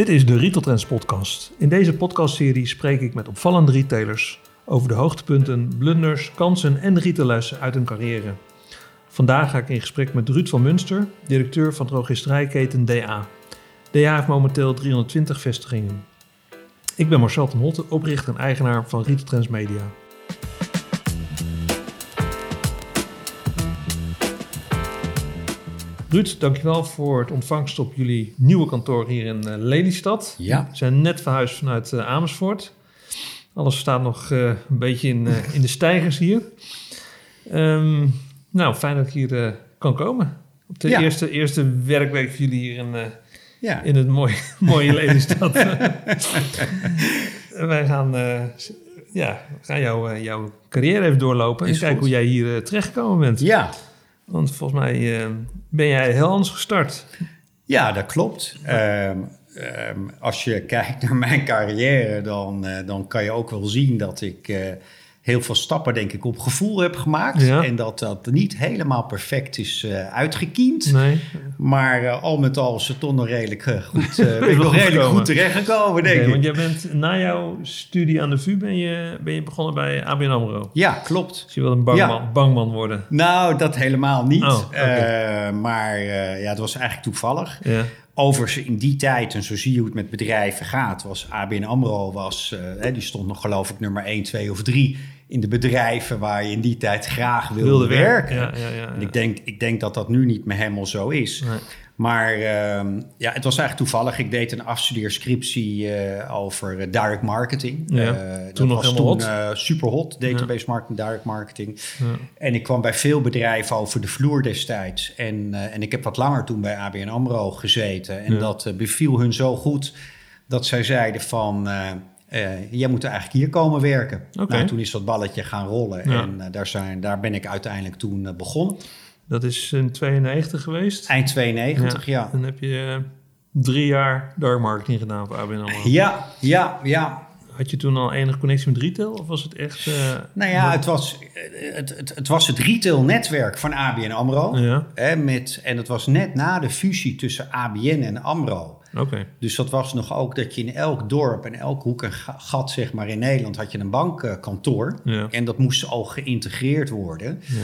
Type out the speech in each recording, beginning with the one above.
Dit is de Retail Trends podcast. In deze podcastserie spreek ik met opvallende retailers over de hoogtepunten, blunders, kansen en retaillessen uit hun carrière. Vandaag ga ik in gesprek met Ruud van Munster, directeur van drogisterijketen DA. DA heeft momenteel 320 vestigingen. Ik ben Marcel ten Holte, oprichter en eigenaar van Retail Trends Media. Ruud, dankjewel voor het ontvangst op jullie nieuwe kantoor hier in uh, Lelystad. Ja. We zijn net verhuisd vanuit uh, Amersfoort. Alles staat nog uh, een beetje in, in de stijgers hier. Um, nou, fijn dat ik hier kan komen. Op de ja. eerste, eerste werkweek voor jullie hier in, ja. in het mooie, mooie Lelystad. Wij gaan, ja, gaan jou, jouw carrière even doorlopen en kijken hoe jij hier terechtgekomen bent. Ja. Want volgens mij ben jij heel anders gestart. Ja, dat klopt. Um, um, als je kijkt naar mijn carrière, dan, uh, dan kan je ook wel zien dat ik uh, heel veel stappen, denk ik, op gevoel heb gemaakt. Ja. En dat dat niet helemaal perfect is uh, uitgekiend. Nee. Maar al met al is het toch nog redelijk goed, ben ik nog redelijk goed terechtgekomen, denk ik. Want jij bent na jouw studie aan de VU ben je, ben je begonnen bij ABN AMRO. Ja, klopt. Dus je wil een bangman, ja. bangman worden? Nou, dat helemaal niet. Oh, okay. maar ja, het was eigenlijk toevallig. Ja. Overigens in die tijd, en zo zie je hoe het met bedrijven gaat, was ABN AMRO, was, uh, die stond nog geloof ik nummer 1, 2 of 3 in de bedrijven waar je in die tijd graag wilde, wilde werken. Ja, ja, ja, en ik denk, ik denk dat dat nu niet meer helemaal zo is. Nee. Maar uh, ja, het was eigenlijk toevallig. Ik deed een afstudeerscriptie uh, over uh, direct marketing. Ja, dat toen nog was toen toen super hot, database marketing, direct marketing. Ja. En ik kwam bij veel bedrijven over de vloer destijds. En, en ik heb wat langer toen bij ABN AMRO gezeten. En dat beviel hun zo goed dat zij zeiden van... Uh, jij moet eigenlijk hier komen werken. Oké. Nou, toen is dat balletje gaan rollen. Ja. En uh, daar, zijn, daar ben ik uiteindelijk toen uh, begonnen. Dat is in 92 geweest. Eind 92, ja. Dan heb je uh, drie jaar dark marketing gedaan voor ABN AMRO. Ja, ja, ja. Had je toen al enige connectie met retail? Of was het echt... Uh, Nou ja, het was het, het, het, was het retailnetwerk van ABN AMRO. Ja, Hè, met, en het was net na de fusie tussen ABN en AMRO. oké. Dus dat was nog ook dat je in elk dorp en elk hoek en ga- gat, zeg maar, in Nederland had je een bankkantoor. Ja. En dat moest al geïntegreerd worden. Ja.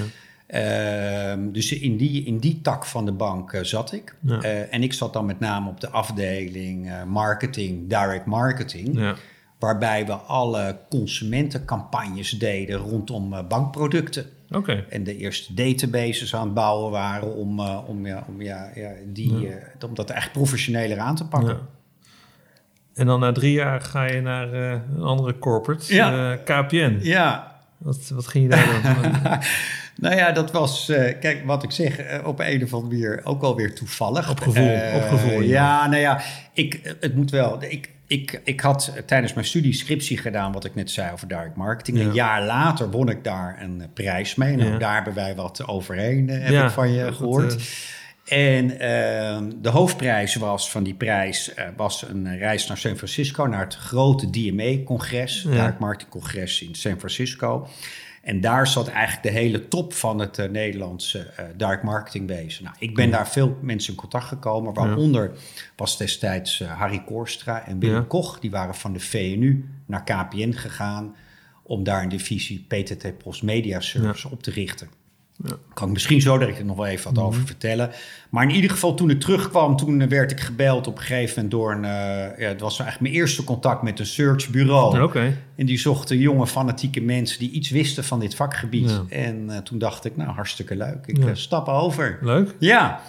Ehm, dus in die, in die tak van de bank eh, zat ik. Ja. Eh, en ik zat dan met name op de afdeling eh, marketing, direct marketing. Ja. Waarbij we alle consumentencampagnes deden rondom bankproducten. En de eerste databases aan het bouwen waren om, om, ja, om, ja, ja, die, Ja. om dat echt professioneler aan te pakken. Ja. En dan na drie jaar ga je naar een andere corporate, KPN. Ja, Wat, wat ging je daar doen? nou ja, dat was, eh, kijk wat ik zeg, eh, op een of andere manier ook alweer toevallig. Op gevoel, Eh, op gevoel, ja. Ja, nou ja, ik, het moet wel. Ik, ik, ik had tijdens mijn studie scriptie gedaan, wat ik net zei over direct marketing. Ja. Een jaar later won ik daar een prijs mee. Nou, Ja. daar hebben wij wat overheen, heb ik van je gehoord. eh, En ehm, de hoofdprijs was van die prijs was een reis naar San Francisco, naar het grote DMA-congres, Ja. Direct Marketing Congres in San Francisco. En daar zat eigenlijk de hele top van het eh, Nederlandse eh direct marketing wezen. Nou, ik ben daar veel mensen in contact gekomen, waaronder was destijds eh, Harry Koorstra en Willem Ja. Koch. Die waren van de VNU naar KPN gegaan om daar een divisie PTT Post Media Service op te richten. Ja. Kan ik misschien zo direct nog wel even wat over vertellen. Maar in ieder geval, toen ik terugkwam, toen werd ik gebeld op een gegeven moment door een... eh, ja, het was eigenlijk mijn eerste contact met een searchbureau. Oké. En die zochten jonge, fanatieke mensen die iets wisten van dit vakgebied. Ja. En eh, toen dacht ik, nou, hartstikke leuk. Ik Ja. eh, stap over. Leuk. Ja,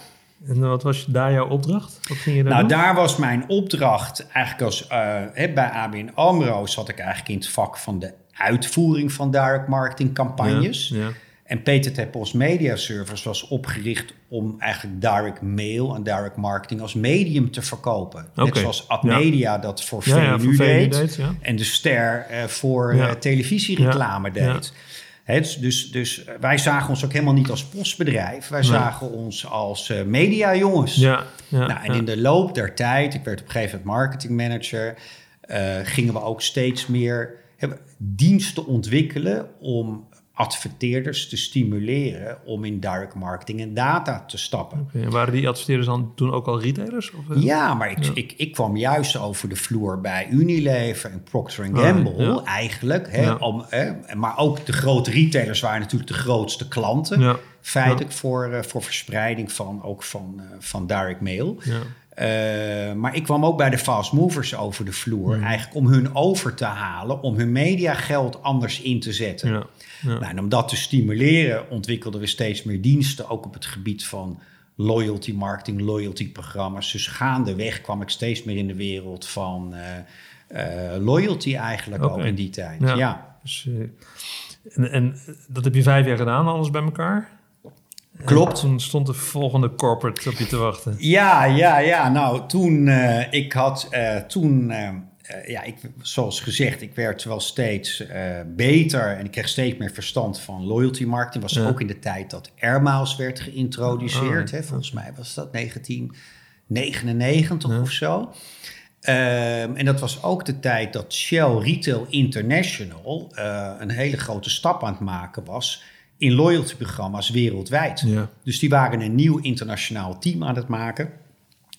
En wat was daar jouw opdracht? Wat ging je daar nou doen? daar was mijn opdracht eigenlijk als... hè, bij ABN AMRO zat ik eigenlijk in het vak van de uitvoering van direct marketing campagnes. Ja, ja. En PTT Post Media Service was opgericht om eigenlijk direct mail en direct marketing als medium te verkopen. Net zoals Admedia dat voor Ja, ja, VNU voor VNU deed. En de Ster eh, voor eh, televisiereclame deed. Dus, dus, dus wij zagen ons ook helemaal niet als postbedrijf. Wij zagen ons als eh mediajongens. Ja, ja, Nou, en in de loop der tijd, ik werd op een gegeven moment marketingmanager, eh gingen we ook steeds meer hebben, diensten ontwikkelen om adverteerders te stimuleren om in direct marketing en data te stappen. Okay, waren die adverteerders dan toen ook al retailers? Of, eh? ja, maar ik, Ik, ik kwam juist over de vloer bij Unilever en Procter Gamble eigenlijk. Hè, om, hè, maar ook de grote retailers waren natuurlijk de grootste klanten. Feitelijk voor, uh, voor verspreiding van, ook van, uh, van direct mail. Uh, maar ik kwam ook bij de fast movers over de vloer. Hmm. Eigenlijk om hun over te halen, om hun mediageld anders in te zetten. Ja. Ja. Nou, en om dat te stimuleren ontwikkelden we steeds meer diensten, ook op het gebied van loyalty marketing, loyalty programma's. Dus gaandeweg kwam ik steeds meer in de wereld van uh, uh, loyalty eigenlijk ook in die tijd. Ja. Dus, en, en dat heb je vijf jaar gedaan, alles bij elkaar? Klopt. toen stond de volgende corporate op je te wachten. Ja, ja, ja. Nou, toen, uh, ik had uh, toen, uh, ja, ik, zoals gezegd, ik werd wel steeds beter en ik kreeg steeds meer verstand van loyalty marketing. Was ook in de tijd dat Airmiles werd geïntroduceerd. Oh, hè, volgens mij was dat 1999 of zo. Um, en dat was ook de tijd dat Shell Retail International een hele grote stap aan het maken was in loyalty-programma's wereldwijd. Ja. Dus die waren een nieuw internationaal team aan het maken.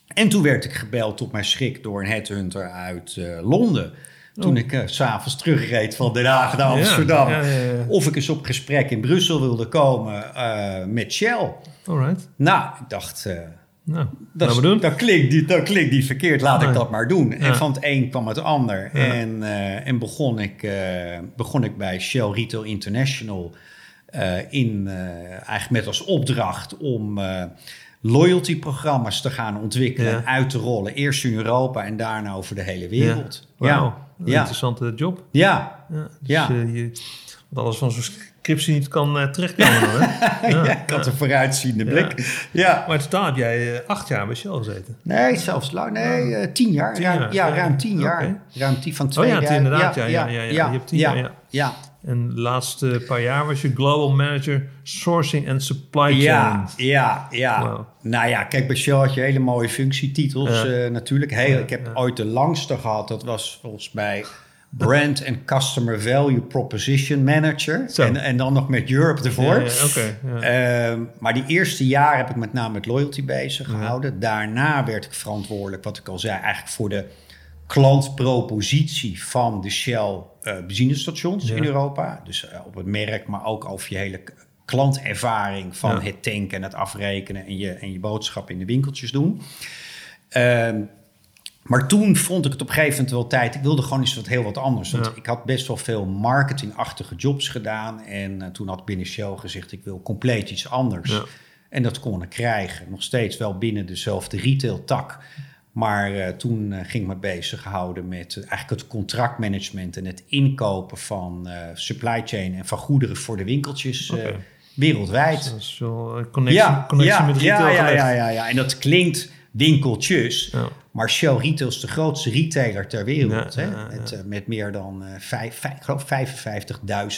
En toen werd ik gebeld tot mijn schrik door een headhunter uit uh, Londen. Toen oh. ik uh, s'avonds terugreed van Den Haag naar Amsterdam. Ja, ja, of ik eens op gesprek in Brussel wilde komen uh, met Shell. Alright. Nou, ik dacht... Nou, dat, klinkt niet, dat klinkt niet verkeerd, laat ik dat maar doen. En van het een kwam het ander. En, en begon, ik, begon ik bij Shell Retail International in, uh, eigenlijk met als opdracht om uh, loyalty-programma's te gaan ontwikkelen en uit te rollen. Eerst in Europa en daarna over de hele wereld. Ja, wow. ja. interessante job. Ja. ja, dus, ja. Je, alles van zo'n scriptie niet kan terechtkomen. Hoor. ja, ik had een vooruitziende blik. Ja. Maar in totaal heb jij acht jaar bij Shell gezeten. Nee, zelfs lang. Nee, tien jaar. Tien jaar. Ja, ruim tien jaar. Ruim tien van twee oh, ja, inderdaad. Ja, ja, ja, Je hebt tien jaar, ja. En de laatste paar jaar was je Global Manager Sourcing and Supply Chain. Ja, ja, ja. Nou ja, kijk, bij Shell had je hele mooie functietitels uh, natuurlijk. Ik heb ooit de langste gehad. Dat was volgens mij Brand and Customer Value Proposition Manager. En, en dan nog met Europe ervoor. Ja, okay, uh, maar die eerste jaar heb ik met name met loyalty bezig gehouden. Daarna werd ik verantwoordelijk, wat ik al zei, eigenlijk voor de klantpropositie van de Shell uh, benzinestations in Europa. Dus uh, op het merk, maar ook over je hele klantervaring van het tanken en het afrekenen en je, en je boodschap in de winkeltjes doen. Uh, maar toen vond ik het op een gegeven moment wel tijd. Ik wilde gewoon iets wat heel wat anders. Want ik had best wel veel marketingachtige jobs gedaan. En uh, toen had binnen Shell gezegd: ik wil compleet iets anders. Ja. En dat kon ik krijgen. Nog steeds wel binnen dezelfde retail tak. Maar uh, toen uh, ging ik me bezighouden met uh, eigenlijk het contractmanagement en het inkopen van supply chain en van goederen voor de winkeltjes okay. wereldwijd. Dus connectie, ja, connectie ja, met retail. Ja, ja, ja, ja, ja, en dat klinkt winkeltjes. Ja. Maar Shell Retail is de grootste retailer ter wereld. hè? Met, met, meer dan vijf, vijf,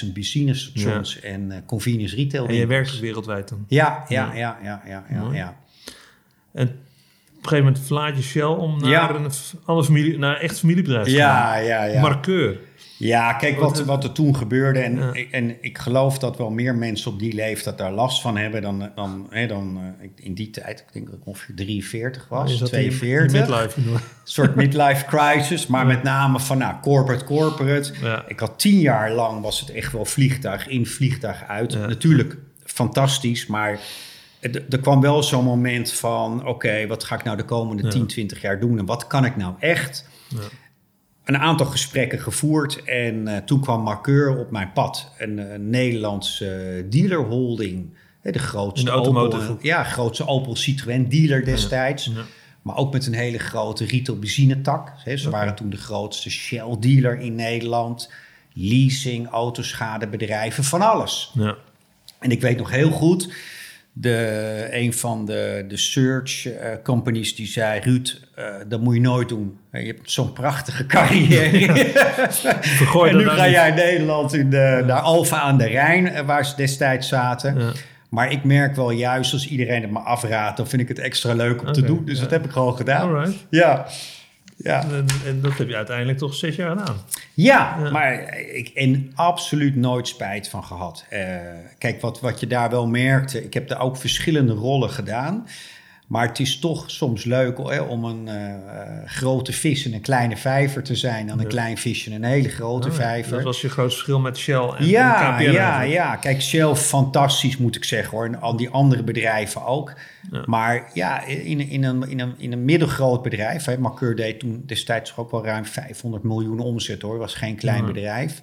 55.000 benzinestations en convenience retail. En je werkt wereldwijd dan? Ja, ja, ja, ja, ja, ja. ja. En op een gegeven moment verlaat je Shell om naar een alle familie, naar echt familiebedrijf te ja, gaan. Ja, ja, Markeur. Ja, kijk wat, wat er toen gebeurde. En, en ik geloof dat wel meer mensen op die leeftijd daar last van hebben dan, dan, hè, dan uh, in die tijd. Ik denk dat ik ongeveer 43 was, 42. Midlife, een soort midlife crisis. Maar met name van nou, corporate, corporate. Ik had tien jaar lang was het echt wel vliegtuig in, vliegtuig uit. Natuurlijk fantastisch, maar er kwam wel zo'n moment van: oké, wat ga ik nou de komende 10, 20 jaar doen en wat kan ik nou echt? Ja. Een aantal gesprekken gevoerd en uh, toen kwam Markeur op mijn pad, een, een eh, Nederlandse dealerholding. De grootste, de Opel, ja, grootste Opel Citroën dealer destijds. Ja. Maar ook met een hele grote retail benzinetak. Ze waren toen de grootste Shell dealer in Nederland. Leasing, autoschadebedrijven, van alles. Ja. En ik weet nog heel goed, de, een van de, de search uh, companies die zei: Ruud, uh, dat moet je nooit doen. Je hebt zo'n prachtige carrière. en nu ga jij in Nederland in de, naar Alfa aan de Rijn, waar ze destijds zaten. Ja. Maar ik merk wel juist als iedereen het me afraadt, dan vind ik het extra leuk om okay, te doen. Dus ja. dat heb ik gewoon gedaan. Alright. Ja. Ja. En, en, dat heb je uiteindelijk toch zes jaar gedaan. Ja, maar ik en absoluut nooit spijt van gehad. Uh, kijk, wat, wat je daar wel merkte, ik heb daar ook verschillende rollen gedaan. Maar het is toch soms leuk hè, om een uh, grote vis in een kleine vijver te zijn... dan een klein visje in een hele grote oh, vijver. Dat was je groot verschil met Shell en, ja, en Ja, ja, kijk, Shell fantastisch moet ik zeggen hoor. En al die andere bedrijven ook. Maar ja, in, in, een, in, een, in een middelgroot bedrijf... Hè, deed toen destijds ook wel ruim 500 miljoen omzet hoor. was geen klein bedrijf...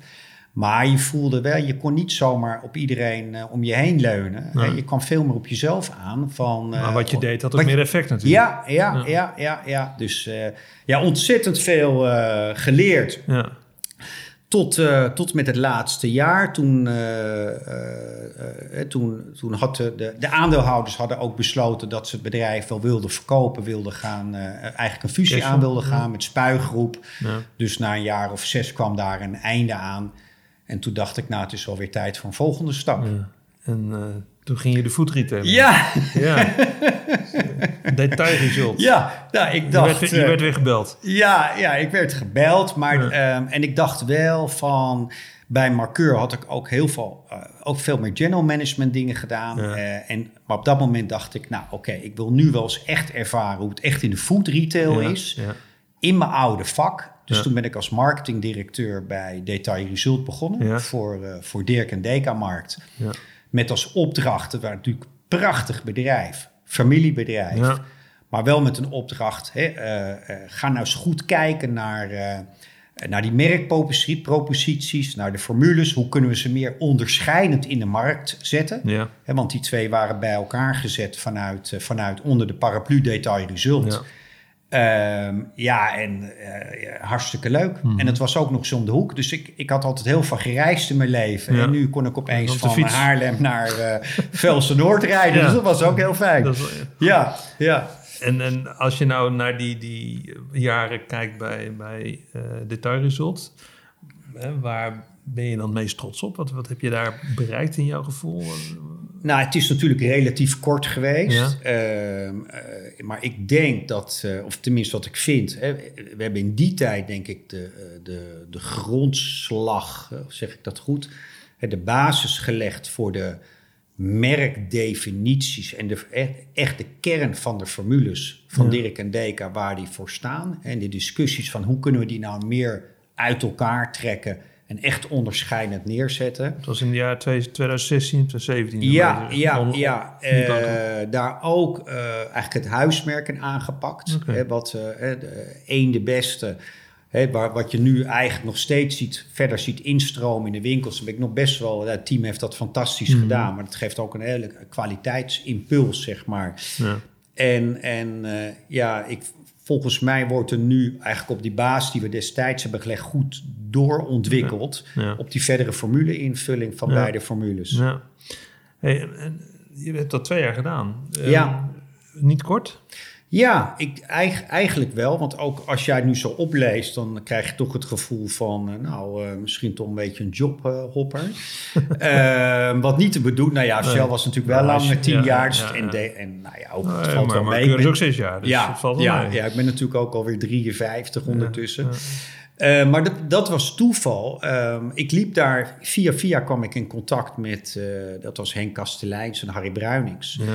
Maar je voelde wel, je kon niet zomaar op iedereen uh, om je heen leunen. Nee. Je kwam veel meer op jezelf aan. Van, uh, maar wat je deed had ook meer effect natuurlijk. Ja, ja, ja, ja. ja, Dus uh, ja, ontzettend veel geleerd. Ja. Tot, tot met het laatste jaar. Toen, toen, toen had de, de aandeelhouders hadden ook besloten dat ze het bedrijf wel wilden verkopen. Wilden gaan, eigenlijk een fusie aan wilden gaan met Spuigroep. Ja. Dus na een jaar of zes kwam daar een einde aan. En toen dacht ik, nou, het is alweer tijd voor een volgende stap. Ja. En uh, toen ging je de food retailer. Ja! ja. Detailresult. Ja, nou, ik dacht... Je werd, je werd weer gebeld. Ja, ja, ik werd gebeld. Maar, um, en ik dacht wel van... Bij Markeur had ik ook heel veel, uh, ook veel meer general management dingen gedaan. Uh, en, maar op dat moment dacht ik, nou oké, ik wil nu wel eens echt ervaren hoe het echt in de food retail is. In mijn oude vak. Dus toen ben ik als marketingdirecteur bij Detail Result begonnen voor, uh, voor Dirk en Deka Markt. Ja. Met als opdracht, het was natuurlijk een prachtig bedrijf, familiebedrijf. Maar wel met een opdracht, hè, uh, uh, ga nou eens goed kijken naar, naar die merkproposities, naar de formules. Hoe kunnen we ze meer onderscheidend in de markt zetten? Ja. want die twee waren bij elkaar gezet vanuit, vanuit onder de paraplu Detail Result. Ehm, ja, en uh, hartstikke leuk. Mhm. En het was ook nog zo om de hoek. Dus ik, ik had altijd heel veel gereisd in mijn leven. En nu kon ik opeens van Haarlem naar uh, Velsen Noord rijden. Dus dat was ook heel fijn. Ja, ja. En, en als je nou naar die, die jaren kijkt bij, bij uh, Detail Result... waar ben je dan het meest trots op? Wat, wat heb je daar bereikt in jouw gevoel? Nou, het is natuurlijk relatief kort geweest. Ehm, eh, maar ik denk dat, uh, of tenminste wat ik vind, hè, we hebben in die tijd denk ik de, eh, de, de grondslag, zeg ik dat goed, de basis gelegd voor de merkdefinities en de, echt de kern van de formules van Dirk en Deka waar die voor staan. En de discussies van hoe kunnen we die nou meer uit elkaar trekken en echt onderscheidend neerzetten. Het was in de jaar 2016, 2017. Ja, ja, ja. Uh, daar ook uh, eigenlijk het huismerken aangepakt. Okay. Hè, wat uh, één de beste, hè, waar, wat je nu eigenlijk nog steeds ziet, verder ziet instromen in de winkels. Dan ben ik nog best wel, het team heeft dat fantastisch mm. gedaan, maar het geeft ook een hele kwaliteitsimpuls, zeg maar. Ja. En, en ja, ik volgens mij wordt er nu eigenlijk op die basis die we destijds hebben gelegd goed doorontwikkeld. Op die verdere formule-invulling van beide formules. Hey, je hebt dat twee jaar gedaan. Ja. Ehm, niet kort? Ja, ik, eigenlijk wel. Want ook als jij het nu zo opleest, dan krijg je toch het gevoel van, eh, nou, uh, misschien toch een beetje een jobhopper. uh, wat niet te bedoelen. Nou ja, Shell was natuurlijk wel lang, met tien jaar. Dus en, de, en nou ja, ook, het valt maar, wel maar mee. Maar ook zes jaar, dus ja, valt ja, ja, ik ben natuurlijk ook alweer 53 ondertussen. Uh, maar dat, dat, was toeval. Uh, ik liep daar, via via kwam ik in contact met, uh, dat was Henk Kasteleins en Harry Bruinings. Ja.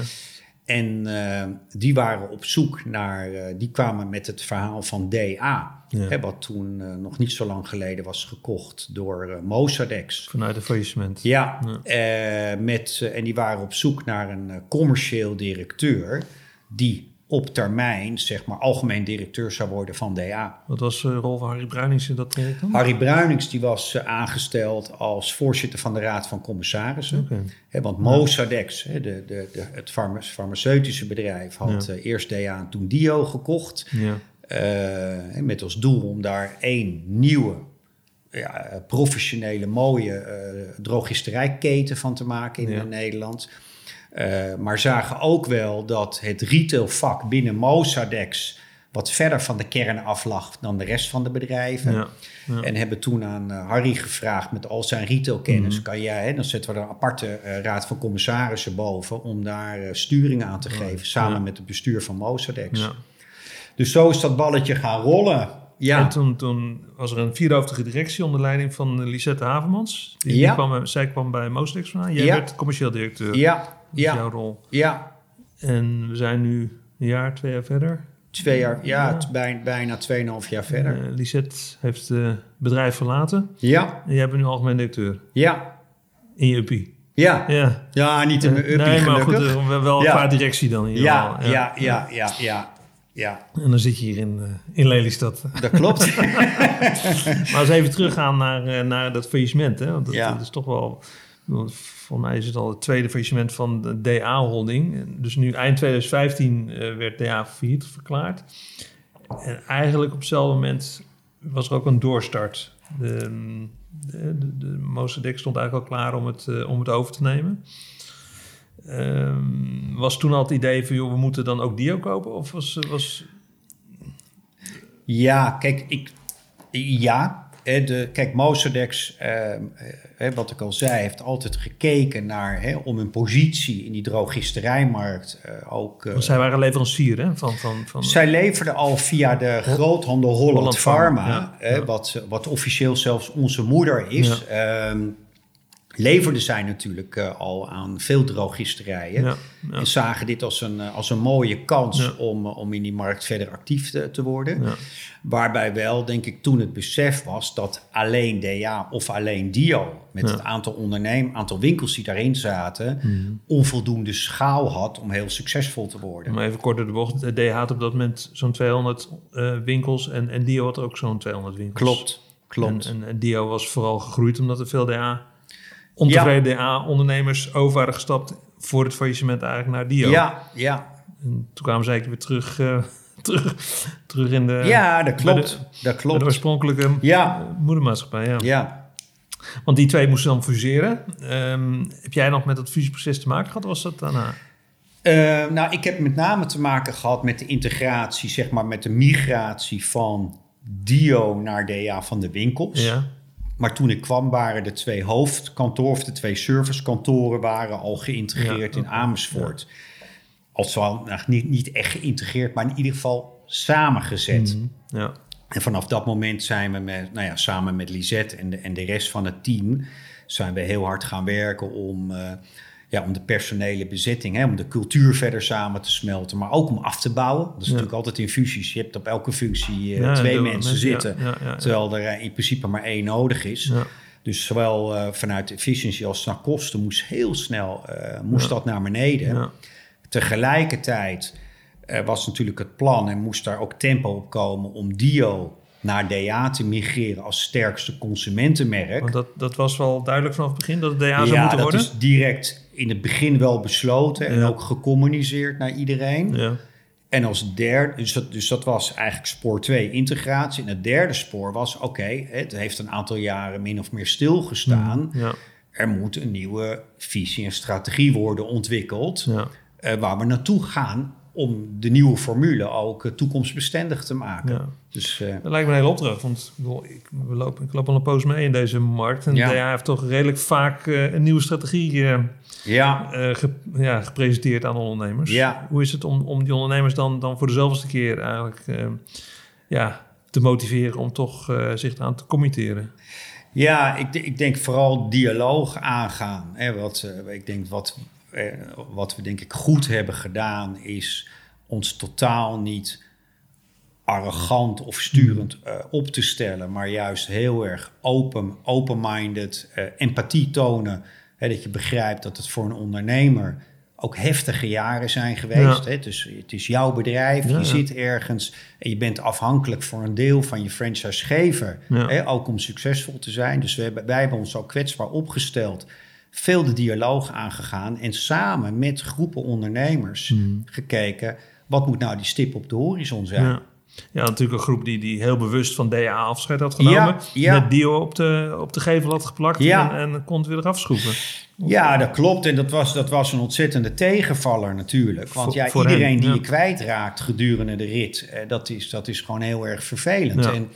En uh, die waren op zoek naar, uh, die kwamen met het verhaal van DA. Ja. Hè, wat toen uh, nog niet zo lang geleden was gekocht door Mozartex. Vanuit de faillissement. Ja, ja. met, en die waren op zoek naar een commercieel directeur die op termijn, zeg maar, algemeen directeur zou worden van DA. Wat was de rol van Harry Bruinings in dat traject dan? Harry Bruinings die was uh, aangesteld als voorzitter van de Raad van Commissarissen. Okay. want Mozartex, de, de, de, het farmaceutische bedrijf, had ja. uh, eerst DA en toen Dio gekocht. Ja. Uh, met als doel om daar één nieuwe ja, professionele, mooie drogisterijketen van te maken in ja. Nederland. Uh, maar zagen ook wel dat het retailvak binnen Mozartex wat verder van de kern af lag dan de rest van de bedrijven. Ja, ja. En hebben toen aan uh, Harry gevraagd met al zijn retailkennis... Mm kan jij, hè, dan zetten we er een aparte uh, raad van commissarissen boven... om daar sturing aan te geven, samen met het bestuur van Mozartex. Dus zo is dat balletje gaan rollen. Ja. En toen, toen was er een vierhoofdige directie onder leiding van Lisette Havermans. Die, die kwam, zij kwam bij Moostex vandaan. Jij werd commercieel directeur. Ja. Ja. jouw rol. Ja. En we zijn nu een jaar, twee jaar verder. Twee jaar, ja, ja. bijna, bijna tweeënhalf jaar verder. Uh, Lisette heeft het bedrijf verlaten. Ja. En jij bent nu algemeen directeur. Ja. In je uppie. Ja. ja. Ja, niet in mijn uppie Nee, maar gelukkig. goed, wel Ja. qua directie dan. in ja, ja, ja, ja, ja, ja, En dan zit je hier in, eh, in Lelystad. Dat klopt. Maar we even teruggaan naar, eh, naar dat faillissement. Hè? Want dat, Ja. dat is toch wel... Voor mij is het al het tweede faillissement van de DA-holding. Dus nu eind 2015 eh, werd DA failliet verklaard. En eigenlijk op hetzelfde moment was er ook een doorstart. De, de, de, stond eigenlijk al klaar om het, eh, om het over te nemen. Ehm, was toen al het idee van, joh, we moeten dan ook Dio kopen? Of was... was Ja, kijk, ik, ja, de, kijk, Mosadex, eh, eh, wat ik al zei, heeft altijd gekeken naar hè, om een positie in die drogisterijmarkt eh, ook. eh, want zij waren leverancier hè? Van, van, van, zij leverden al via de groothandel Holland, Holland Pharma, Pharma, ja, hè, ja. Wat, wat officieel zelfs onze moeder is. ehm, leverden zij natuurlijk eh, al aan veel drogisterijen. Ja, ja. En zagen dit als een, eh, als een mooie kans Ja. om, eh, om in die markt verder actief te, te worden. Waarbij wel, denk ik, toen het besef was dat alleen DA of alleen Dio, met het aantal ondernemen, aantal winkels die daarin zaten, Mhm. onvoldoende schaal had om heel succesvol te worden. Om even kort door de bocht. DH had op dat moment zo'n 200 eh, winkels en, en Dio had ook zo'n 200 winkels. Klopt, klopt. En, en, en Dio was vooral gegroeid omdat er veel DA, ontevreden DA-ondernemers over waren gestapt voor het faillissement eigenlijk naar Dio. ja, ja. En toen kwamen ze eigenlijk weer terug, eh, terug, terug in de, ja, dat klopt. de, dat bij de klopt. oorspronkelijke Ja. moedermaatschappij. Ja. Ja. Want die twee moesten dan fuseren. Ehm, heb jij nog met dat fusieproces te maken gehad? of Was dat daarna? Eh, nou, ik heb met name te maken gehad met de integratie, zeg maar, met de migratie van Dio naar DA van de winkels. Ja. Maar toen ik kwam waren de twee hoofdkantoren of de twee servicekantoren waren al geïntegreerd Ja, in. Amersfoort. Als wel nou, niet, niet echt geïntegreerd, maar in ieder geval samengezet. Mhm. Ja. En vanaf dat moment zijn we met, nou ja, samen met Lisette en de, en de rest van het team, zijn we heel hard gaan werken om, eh, ja, om de personele bezetting, hè, om de cultuur verder samen te smelten, maar ook om af te bouwen. Dat is natuurlijk altijd in fusies. Je hebt op elke functie eh, Ja, twee mensen ja, zitten, ja, ja, ja. terwijl er eh, in principe maar één nodig is. Ja. Dus zowel eh, vanuit efficiëntie als naar kosten moest heel snel moest dat naar beneden. Ja. Tegelijkertijd was natuurlijk het plan en moest daar ook tempo op komen om Dio naar DA te migreren als sterkste consumentenmerk. Want dat, dat was wel duidelijk vanaf het begin dat het DA zou ja, moeten dat worden. is direct in het begin wel besloten en Ja. ook gecommuniceerd naar iedereen. Ja. En als derde, dus dat, dus dat was eigenlijk spoor 2, integratie. En het derde spoor was, oké, het heeft een aantal jaren min of meer stilgestaan. Ja. Er moet een nieuwe visie en strategie worden ontwikkeld. Ja. eh, waar we naartoe gaan om de nieuwe formule ook eh, toekomstbestendig te maken. Ja. Dus eh, Dat lijkt me een hele opdracht, want ik, bedoel, ik, we lopen, ik loop al een poos mee in deze markt. En Ja. de DA heeft toch redelijk vaak eh, een nieuwe strategie ja, ge- ja, gepresenteerd aan ondernemers. Ja. Hoe is het om, om die ondernemers dan, dan voor de zoveelste keer eigenlijk ja, te motiveren om toch zich aan te committeren? ja ik, ik denk vooral dialoog aangaan. Hè, wat, ik denk wat, eh, wat we denk ik goed hebben gedaan is ons totaal niet arrogant of sturend eh, op te stellen, maar juist heel erg open, open-minded, eh, empathie tonen. Hè, dat je begrijpt dat het voor een ondernemer ook heftige jaren zijn geweest. Ja. Hè? Dus het is jouw bedrijf, Ja, je ja. zit ergens en je bent afhankelijk voor een deel van je franchisegever. Hè? Ook om succesvol te zijn. Dus we hebben, wij hebben ons ook kwetsbaar opgesteld. Veel de dialoog aangegaan en samen met groepen ondernemers Hmm. gekeken... wat moet nou die stip op de horizon zijn? Ja. ja, natuurlijk een groep die, die heel bewust van DA afscheid had genomen. Ja, ja. Net Dio op de, op de gevel had geplakt Ja. en, en kon het weer eraf schroeven. Ja, dat klopt. En dat was, dat was een ontzettende tegenvaller natuurlijk. Want ja, iedereen die je kwijtraakt gedurende de rit, eh, dat, is, dat is gewoon heel erg vervelend. En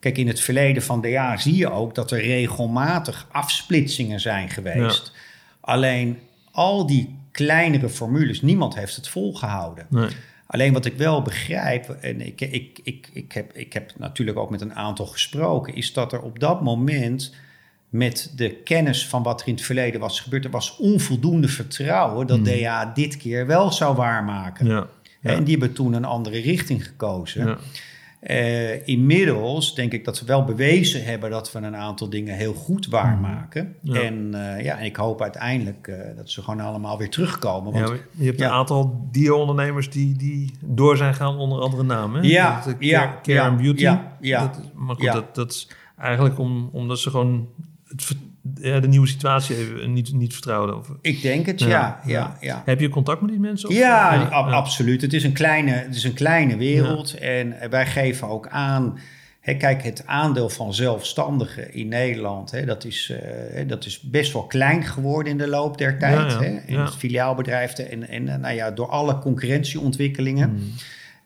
kijk, in het verleden van DA zie je ook dat er regelmatig afsplitsingen zijn geweest. Alleen al die kleinere formules, niemand heeft het volgehouden. Nee. Alleen wat ik wel begrijp, en ik, ik, ik, ik, heb, ik heb natuurlijk ook met een aantal gesproken, is dat er op dat moment met de kennis van wat er in het verleden was gebeurd, er was onvoldoende vertrouwen dat hmm. DA dit keer wel zou waarmaken. Ja, En die hebben toen een andere richting gekozen. Ja. Uh, inmiddels denk ik dat we wel bewezen hebben dat we een aantal dingen heel goed waarmaken. Mhm. En, uh, ja, en ik hoop uiteindelijk uh, dat ze gewoon allemaal weer terugkomen. Want, ja, je hebt een aantal dio-ondernemers die, die door zijn gaan onder andere namen. Ja, dat, ja, Care ja, Beauty. Ja, ja, dat, maar goed, dat, dat is eigenlijk om, omdat ze gewoon het, de nieuwe situatie even niet, niet vertrouwden. Of, ik denk het, ja, ja, ja, Heb je contact met die mensen? Of? Ja, absoluut. Het is een kleine, het is een kleine wereld. En wij geven ook aan... Hè, kijk, het aandeel van zelfstandigen in Nederland... Hè, dat, is, uh, dat is best wel klein geworden in de loop der tijd. Hè, in het filiaalbedrijf en, en nou ja, door alle concurrentieontwikkelingen... Hmm.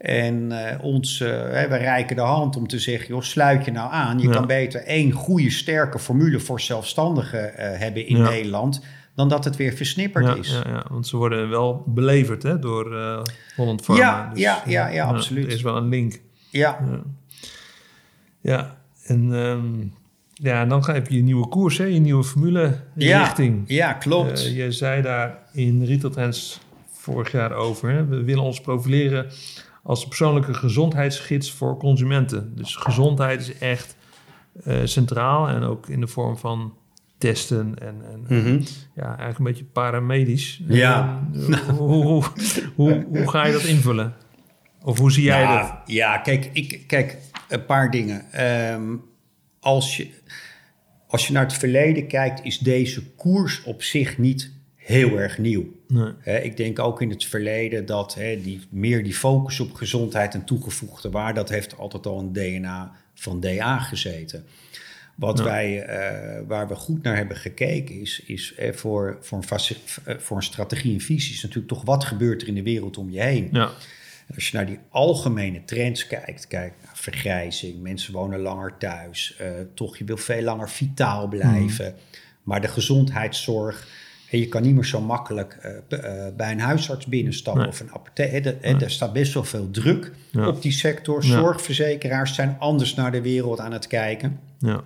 En uh, ons, uh, we reiken de hand om te zeggen, joh, sluit je nou aan. Je kan beter één goede, sterke formule voor zelfstandigen uh, hebben in Nederland... dan dat het weer versnipperd is. Ja, ja, want ze worden wel beleverd hè, door Holland Pharma. Ja, dus, ja, ja, ja, absoluut. Er is wel een link. Ja. Ja, en... Um, ja, dan heb je je nieuwe koers, hè, je nieuwe formule richting. Ja, klopt. je zei daar in Retail Trends vorig jaar over. Hè, we willen ons profileren als persoonlijke gezondheidsgids voor consumenten. Dus gezondheid is echt uh, centraal en ook in de vorm van testen en, en mm -hmm. ja, eigenlijk een beetje paramedisch. Ja. Uh, hoe, hoe, hoe, hoe, ga je dat invullen? Of hoe zie jij ja, dat? Ja, kijk, ik, kijk een paar dingen. Um, als, je, als je naar het verleden kijkt, is deze koers op zich niet heel erg nieuw. Nee. ik denk ook in het verleden dat die, meer die focus op gezondheid en toegevoegde waarde, dat heeft altijd al een DNA van DA gezeten. Wat wij, uh, waar we goed naar hebben gekeken is, is eh, voor, voor, een, eh, voor een strategie en visie is natuurlijk toch wat gebeurt er in de wereld om je heen. Ja. Als je naar die algemene trends kijkt, kijk naar vergrijzing, mensen wonen langer thuis, uh, toch je wil veel langer vitaal blijven. Mm. Maar de gezondheidszorg, en je kan niet meer zo makkelijk uh, uh, bij een huisarts binnenstappen of een apotheek. Er staat best wel veel druk ja. op die sector. Zorgverzekeraars zijn anders naar de wereld aan het kijken. Ja.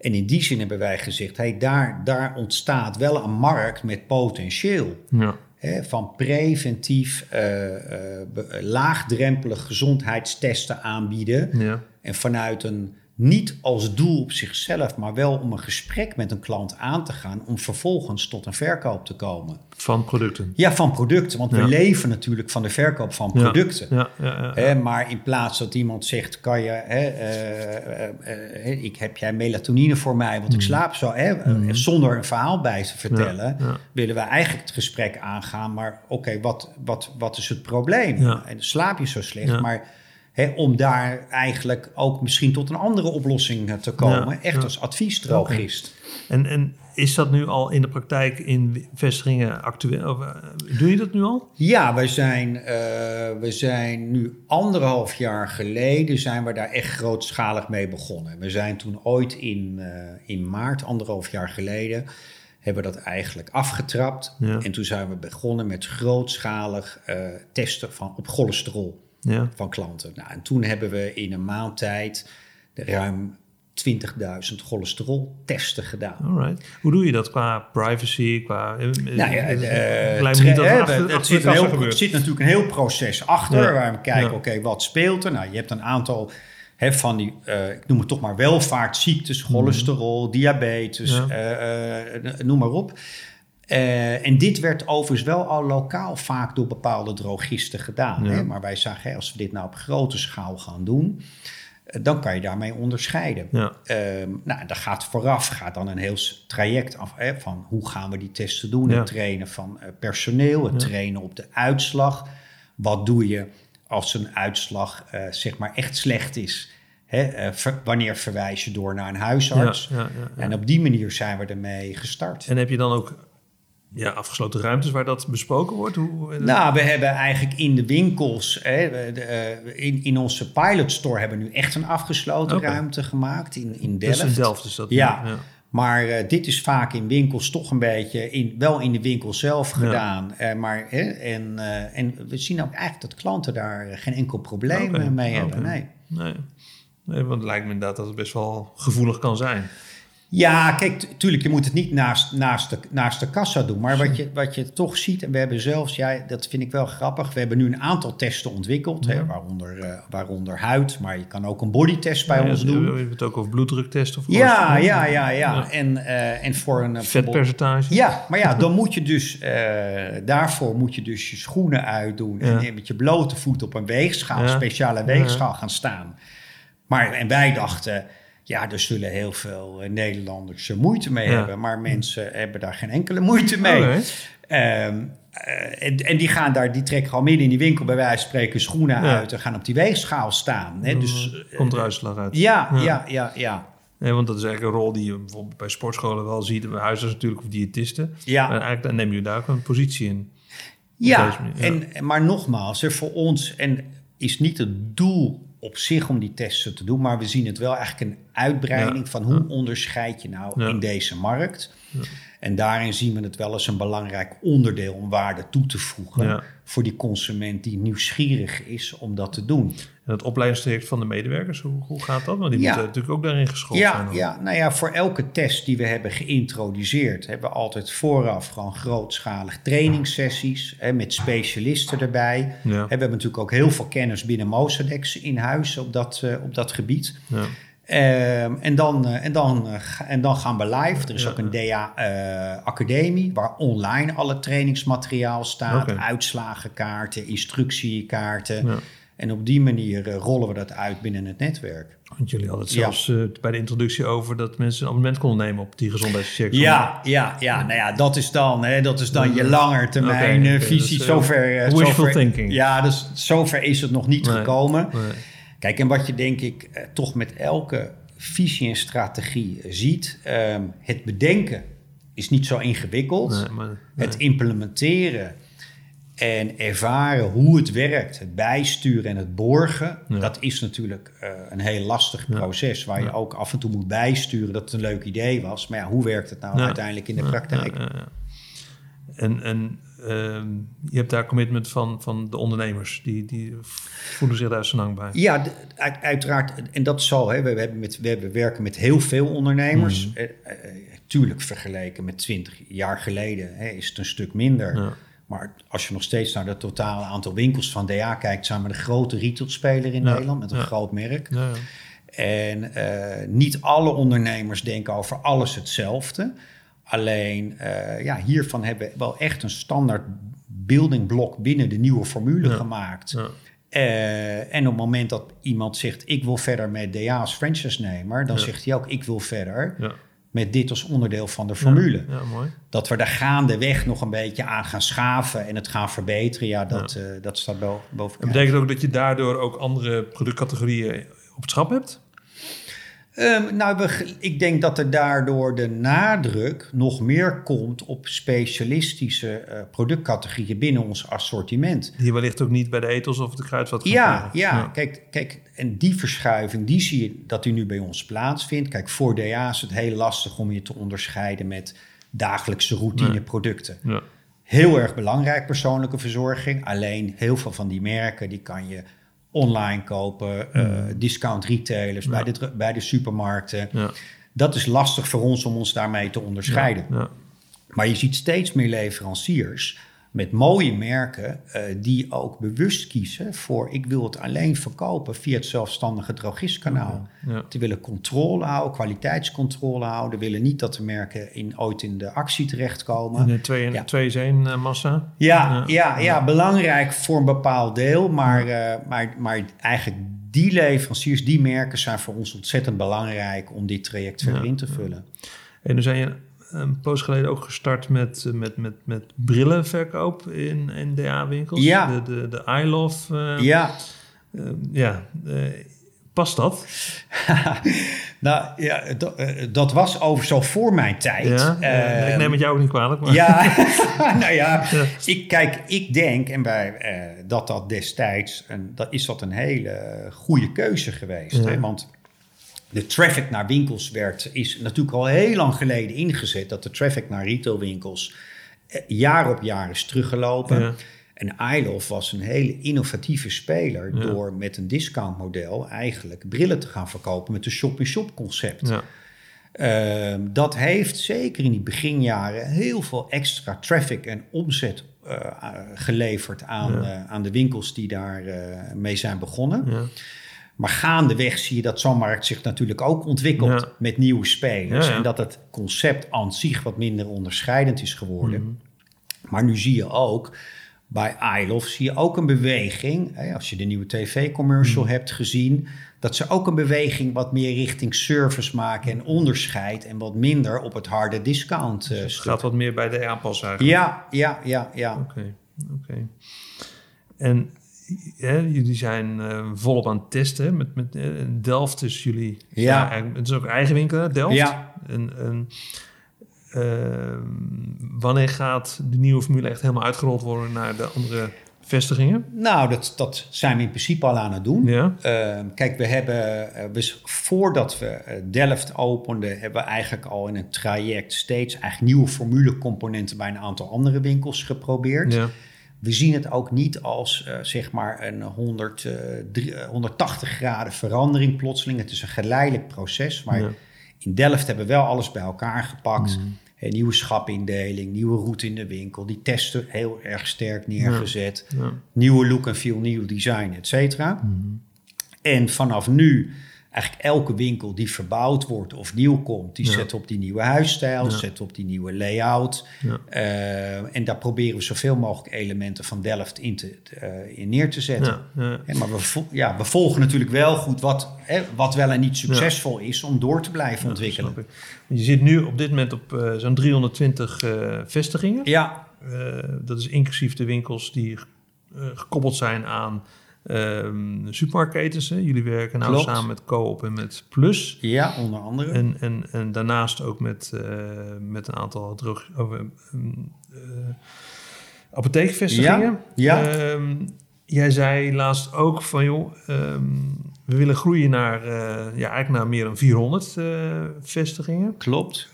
En in die zin hebben wij gezegd, hey, daar, daar ontstaat wel een markt met potentieel. Ja. Hè, van preventief, uh, laagdrempelig gezondheidstesten aanbieden. Ja. En vanuit een niet als doel op zichzelf, maar wel om een gesprek met een klant aan te gaan om vervolgens tot een verkoop te komen. Van producten? Ja, van producten, want we leven natuurlijk van de verkoop van producten. Ja, ja, ja, maar in plaats dat iemand zegt, kan je, hè, uh, uh, ik heb jij melatonine voor mij, want ik mm. slaap zo, hè, mm. zonder een verhaal bij te vertellen, willen we eigenlijk het gesprek aangaan, maar oké, wat, wat, wat is het probleem? En slaap je zo slecht, maar om daar eigenlijk ook misschien tot een andere oplossing eh, te komen. echt als adviesdrogist. En, en is dat nu al in de praktijk in vestigingen actueel? Uh, doe je dat nu al? Ja, wij zijn, uh, we zijn nu anderhalf jaar geleden zijn we daar echt grootschalig mee begonnen. We zijn toen ooit in, uh, in maart, anderhalf jaar geleden, hebben we dat eigenlijk afgetrapt. En toen zijn we begonnen met grootschalig testen van, op cholesterol ja. van klanten. Nou, en toen hebben we in een maand tijd ruim 20.000 cholesteroltesten gedaan. Alright. Hoe doe je dat qua privacy? Qua, eh, nou ja, het, zit natuurlijk een heel proces achter ja. waar we kijken, oké, wat speelt er? Nou, je hebt een aantal hè, van die, uh, ik noem het toch maar welvaartsziektes, mhm. cholesterol, diabetes, noem maar op. Uh, en dit werd overigens wel al lokaal vaak door bepaalde drogisten gedaan. Hè? Maar wij zagen, als we dit nou op grote schaal gaan doen, uh, dan kan je daarmee onderscheiden. Ja. Uh, nou, daar gaat vooraf gaat dan een heel traject af hè, van hoe gaan we die testen doen. Het trainen van eh, personeel, het trainen op de uitslag. Wat doe je als een uitslag zeg maar echt slecht is? Hè, ver, wanneer verwijs je door naar een huisarts? En op die manier zijn we ermee gestart. En heb je dan ook ja, afgesloten ruimtes waar dat besproken wordt? Hoe, nou, we hebben eigenlijk in de winkels, hè, eh, in, in onze pilot store hebben we nu echt een afgesloten ruimte gemaakt in, in Delft. Dus in Delft is dat? Ja. ja. Maar uh, dit is vaak in winkels toch een beetje, in, wel in de winkel zelf gedaan. Uh, maar, hè, en, uh, en we zien ook eigenlijk dat klanten daar geen enkel probleem okay. mee hebben. Nee. Nee. nee, want het lijkt me inderdaad dat het best wel gevoelig kan zijn. Ja, kijk, tuurlijk, je moet het niet naast, naast, de, naast de kassa doen. Maar wat je, wat je toch ziet, en we hebben zelfs, ja, dat vind ik wel grappig. We hebben nu een aantal testen ontwikkeld, hè, waaronder, uh, waaronder huid. Maar je kan ook een bodytest bij ja, ons doen. Je hebt het ook over bloeddruktest of ja, ja, ja, ja, En, uh, en voor een... Vetpercentage. Ja, maar ja, dan moet je dus, uh, daarvoor moet je dus je schoenen uitdoen. Ja. En met je blote voet op een weegschaal, speciale weegschaal gaan staan. Maar, en wij dachten... Ja, er zullen heel veel Nederlanders moeite mee ja. hebben, maar mensen hebben daar geen enkele moeite mee. Um, uh, en, en, die gaan daar, die trekken gewoon midden in die winkel bij wijze van spreken schoenen ja. uit en gaan op die weegschaal staan. Hè? Dus, uh, Komt er uitslag uit. Ja, ja, ja, ja. ja. Nee, want dat is eigenlijk een rol die je bijvoorbeeld bij sportscholen wel ziet. Bij huisartsen natuurlijk of diëtisten. Ja. Maar eigenlijk dan neem je daar ook een positie in. Ja, en, maar nogmaals, er voor ons en is niet het doel op zich om die testen te doen, maar we zien het wel eigenlijk een uitbreiding ja. van hoe onderscheid je nou in deze markt. En daarin zien we het wel als een belangrijk onderdeel om waarde toe te voegen voor die consument die nieuwsgierig is om dat te doen. En het opleidingstraject van de medewerkers, hoe, hoe gaat dat? Want die moeten natuurlijk ook daarin geschoold ja, zijn. Ja, nou ja, voor elke test die we hebben geïntroduceerd, hebben we altijd vooraf gewoon grootschalig trainingssessies hè, met specialisten erbij. We hebben natuurlijk ook heel veel kennis binnen Mosadex in huis op dat, uh, op dat gebied. Ja. Um, en, dan, uh, en, dan, uh, en dan gaan we live. Er is ja, ook een DA-academie uh, waar online alle trainingsmateriaal staat. Okay. Uitslagenkaarten, instructiekaarten. Ja. En op die manier rollen we dat uit binnen het netwerk. Want jullie hadden het zelfs ja. bij de introductie over dat mensen een abonnement konden nemen op die gezondheidscheck. Ja, ja, ja, nou ja, dat is dan, hè, dat is dan je langetermijn okay, okay, visie. Dus, zover, wishful zover, thinking. Ja, dus zover is het nog niet nee, gekomen. Nee. Kijk, en wat je denk ik eh, toch met elke visie en strategie ziet, um, het bedenken is niet zo ingewikkeld. Nee, maar, nee. Het implementeren en ervaren hoe het werkt, het bijsturen en het borgen, ja. dat is natuurlijk uh, een heel lastig ja. proces waar je ook af en toe moet bijsturen dat het een leuk idee was. Maar ja, hoe werkt het nou uiteindelijk in de praktijk? En, en je hebt daar commitment van, van de ondernemers. Die, die voelen zich daar lang bij. Ja, uit, uiteraard. En dat zal. Hè, we, hebben met, we hebben werken met heel veel ondernemers. Mm. Uh, tuurlijk vergeleken met 20 jaar geleden hè, is het een stuk minder. Ja. Maar als je nog steeds naar het totale aantal winkels van DA kijkt... zijn we de grote retailspeler in ja. Nederland met een ja. groot merk. Ja, en uh, niet alle ondernemers denken over alles hetzelfde... Alleen uh, ja, hiervan hebben we wel echt een standaard building blok binnen de nieuwe formule ja. gemaakt. Ja. Uh, en op het moment dat iemand zegt: Ik wil verder met DA als franchise-nemer, dan Ja. zegt hij ook: Ik wil verder met dit als onderdeel van de formule. Mooi. Dat we daar gaandeweg nog een beetje aan gaan schaven en het gaan verbeteren, ja, dat, uh, dat staat bo boven. Dat betekent ook dat je daardoor ook andere productcategorieën op het schap hebt? Um, nou, we, ik denk dat er daardoor de nadruk nog meer komt op specialistische uh, productcategorieën binnen ons assortiment. Die wellicht ook niet bij de etels of de kruidvat ja, ja, ja, Kijk, kijk, en die verschuiving, die zie je dat die nu bij ons plaatsvindt. Kijk, voor DA is het heel lastig om je te onderscheiden met dagelijkse routineproducten. Ja. Heel erg belangrijk, persoonlijke verzorging. Alleen heel veel van die merken, die kan je online kopen, uh, discount retailers, Ja. bij, de, bij de supermarkten. Ja. Dat is lastig voor ons om ons daarmee te onderscheiden. Ja. Maar je ziet steeds meer leveranciers met mooie merken eh, die ook bewust kiezen voor ik wil het alleen verkopen via het zelfstandige drogistkanaal. Ja. Die willen controle houden, kwaliteitscontrole houden, willen niet dat de merken in, ooit in de actie terechtkomen. In de 2 Ja. 2 is 1 uh, massa. Ja, ja, ja, belangrijk voor een bepaald deel. Maar, uh, maar, maar eigenlijk die leveranciers, die merken zijn voor ons ontzettend belangrijk om dit traject verder in te vullen. En nu zijn je een poos geleden ook gestart met, eh, met, met, met brillenverkoop in NDA-winkels. Ja. De, de, de I Love. eh, Ja, eh, ja. past dat? nou ja, dat, was over zo voor mijn tijd. Ja, uh, ik neem het jou ook niet kwalijk. Maar. Ja, nou ja, Ja. ik, kijk, ik denk en uh, dat dat destijds, een, dat is dat een hele goede keuze geweest. Ja. Hè? Want de traffic naar winkels werd, is natuurlijk al heel lang geleden ingezet. Dat de traffic naar retailwinkels eh, jaar op jaar is teruggelopen. Ja. En Eilof was een hele innovatieve speler door met een discountmodel eigenlijk brillen te gaan verkopen met een shop-in-shop concept. Ja. Ehm, dat heeft zeker in die beginjaren heel veel extra traffic en omzet uh, geleverd aan, uh, aan de winkels die daar uh, mee zijn begonnen. Maar gaandeweg zie je dat zo'n markt zich natuurlijk ook ontwikkelt met nieuwe spelers. En dat het concept aan zich wat minder onderscheidend is geworden. Mm. Maar nu zie je ook bij iLove zie je ook een beweging. Hè, als je de nieuwe tv-commercial mm. hebt gezien, dat ze ook een beweging wat meer richting service maken en onderscheid en wat minder op het harde discount. Uh, het gaat wat meer bij de aanpas eigenlijk. Ja, ja, ja, ja. Oké, oké. En hè, jullie zijn uh, volop aan het testen. Met, met uh, Delft is jullie. Ja. ja. het is ook eigen winkel, Delft. Ja. En, en Ehm, wanneer gaat de nieuwe formule echt helemaal uitgerold worden naar de andere vestigingen? Nou, dat, dat zijn we in principe al aan het doen. Ja. Ehm, kijk, we hebben, we, voordat we Delft openden, hebben we eigenlijk al in een traject steeds eigenlijk nieuwe formulecomponenten bij een aantal andere winkels geprobeerd. Ja. We zien het ook niet als uh, zeg maar een 100, 180 graden verandering plotseling. Het is een geleidelijk proces. Maar in Delft hebben we wel alles bij elkaar gepakt. Mm nieuwe schapindeling, nieuwe route in de winkel. Die testen heel erg sterk neergezet. Nieuwe look en feel, nieuw design, et cetera. Mhm. En vanaf nu eigenlijk elke winkel die verbouwd wordt of nieuw komt, die zet op die nieuwe huisstijl, zet op die nieuwe layout. Uh, en daar proberen we zoveel mogelijk elementen van Delft in, te, uh, in neer te zetten. maar we, ja, we volgen natuurlijk wel goed wat, hè, wat wel en niet succesvol is om door te blijven ontwikkelen. Je zit nu op dit moment op uh, zo'n 320 vestigingen. Ja. dat is inclusief de winkels die gekoppeld zijn aan Um, supermarktketens, hè? jullie werken nou samen met Coop en met Plus. Ja, onder andere. En, en, en daarnaast ook met, uh, met een aantal droog, uh, apotheekvestigingen. Ja, ja. Um, jij zei laatst ook van, joh, um, we willen groeien naar, uh, ja, eigenlijk naar meer dan 400 vestigingen. Klopt.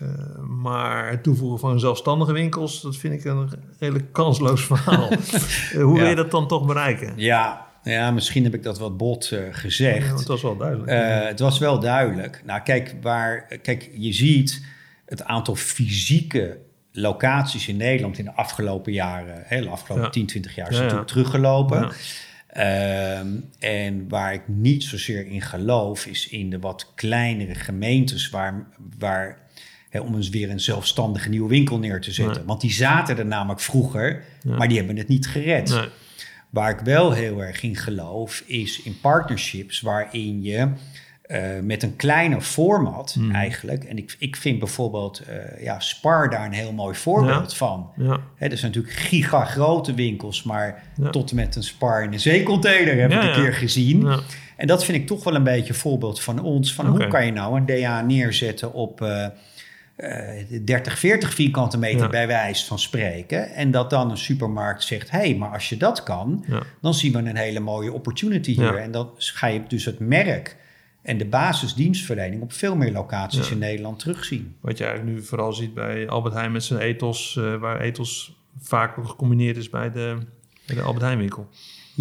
maar het toevoegen van zelfstandige winkels, dat vind ik een redelijk kansloos verhaal. hoe wil je dat dan toch bereiken? Ja, ja, misschien heb ik dat wat bot uh, gezegd. Ja, het was wel duidelijk. Uh, het was wel duidelijk. Nou, kijk, waar, kijk, je ziet het aantal fysieke locaties in Nederland in de afgelopen jaren, hè, de afgelopen 10, 20 jaar, is natuurlijk teruggelopen. Uh, en waar ik niet zozeer in geloof, is in de wat kleinere gemeentes waar, waar om eens weer een zelfstandige nieuwe winkel neer te zetten. Want die zaten er namelijk vroeger, maar die hebben het niet gered. Nee. Waar ik wel heel erg in geloof, is in partnerships waarin je uh, met een kleiner format hmm. eigenlijk. En ik, ik vind bijvoorbeeld uh, ja, Spar daar een heel mooi voorbeeld van. Ja. Hè, er zijn natuurlijk giga grote winkels, maar tot en met een Spar in een zeecontainer heb ik een keer gezien. En dat vind ik toch wel een beetje een voorbeeld van ons. Van hoe kan je nou een DA neerzetten op... Uh, 30, 40 vierkante meter bij wijze van spreken. En dat dan een supermarkt zegt: hé, hey, maar als je dat kan, dan zien we een hele mooie opportunity hier. En dan ga je dus het merk en de basisdienstverlening op veel meer locaties in Nederland terugzien. Wat je eigenlijk nu vooral ziet bij Albert Heijn met zijn ethos, uh, waar ethos vaak gecombineerd is bij de, bij de Albert Heijn winkel.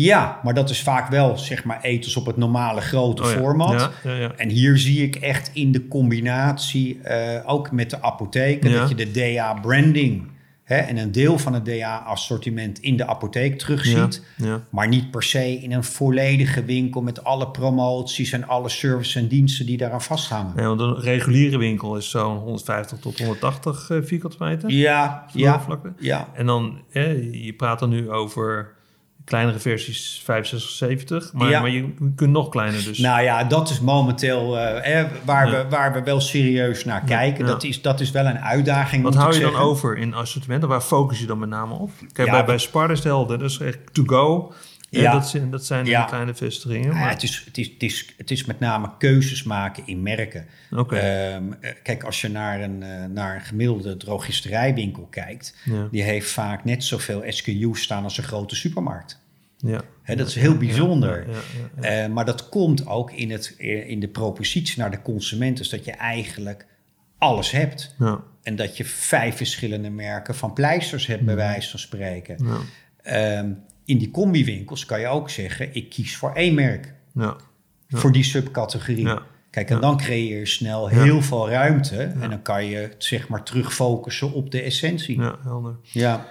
Ja, maar dat is vaak wel, zeg maar, ethos op het normale grote oh format. Ja, ja, en hier zie ik echt in de combinatie, uh, ook met de apotheken, dat je de DA-branding en een deel van het DA-assortiment in de apotheek terugziet. Maar niet per se in een volledige winkel met alle promoties en alle services en diensten die daaraan vasthangen. Nee, want een reguliere winkel is zo'n 150 tot 180 uh, vierkante meter. Ja, ja, ja. En dan, je praat er nu over kleinere versies 65, 70. Maar, ja. maar je kunt nog kleiner dus. Nou ja, dat is momenteel uh, waar, we, waar we wel serieus naar kijken. Dat, is, dat is wel een uitdaging. Wat hou je dan over in assortimenten? Waar focus je dan met name op? Kijk, bij, bij Spar is dat is echt to go. Ja, dat zijn, dat zijn ja. kleine vestigingen. Maar... Ja, het, is, het, is, het, is, het is met name keuzes maken in merken. Okay. Um, ehm, kijk, als je naar een, uh, naar een gemiddelde drogisterijwinkel kijkt, die heeft vaak net zoveel SKU's staan als een grote supermarkt. Ja. dat is heel bijzonder. Ja, uh, maar dat komt ook in, het, in de propositie naar de consument. Dus dat je eigenlijk alles hebt. En dat je vijf verschillende merken van pleisters hebt, bij wijze van spreken. Um, in die combiwinkels kan je ook zeggen: ik kies voor één merk. Voor die subcategorie. Kijk, en dan creëer je snel heel veel ruimte. En dan kan je zeg maar terug focussen op de essentie. Ja, helder. Ja.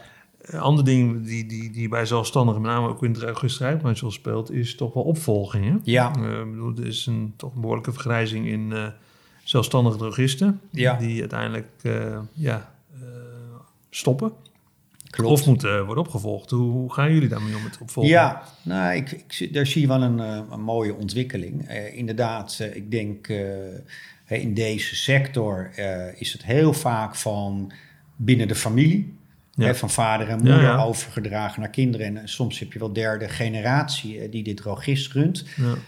Een ander ding die, die, die bij zelfstandigen, met name ook in het registratiebranche speelt, is toch wel opvolging. Hè? Ja. Uh, bedoel, er is een toch een behoorlijke vergrijzing in uh, zelfstandige drogisten. Ja. Die uiteindelijk uh, ja, stoppen. Klopt. Of moeten worden opgevolgd. Hoe, hoe, gaan jullie daarmee om met opvolgen? Ja, nou, ik, ik, daar zie je wel een, een mooie ontwikkeling. inderdaad, ik denk in deze sector is het heel vaak van binnen de familie van vader en moeder overgedragen naar kinderen. En soms heb je wel derde generatie die dit drogist runt.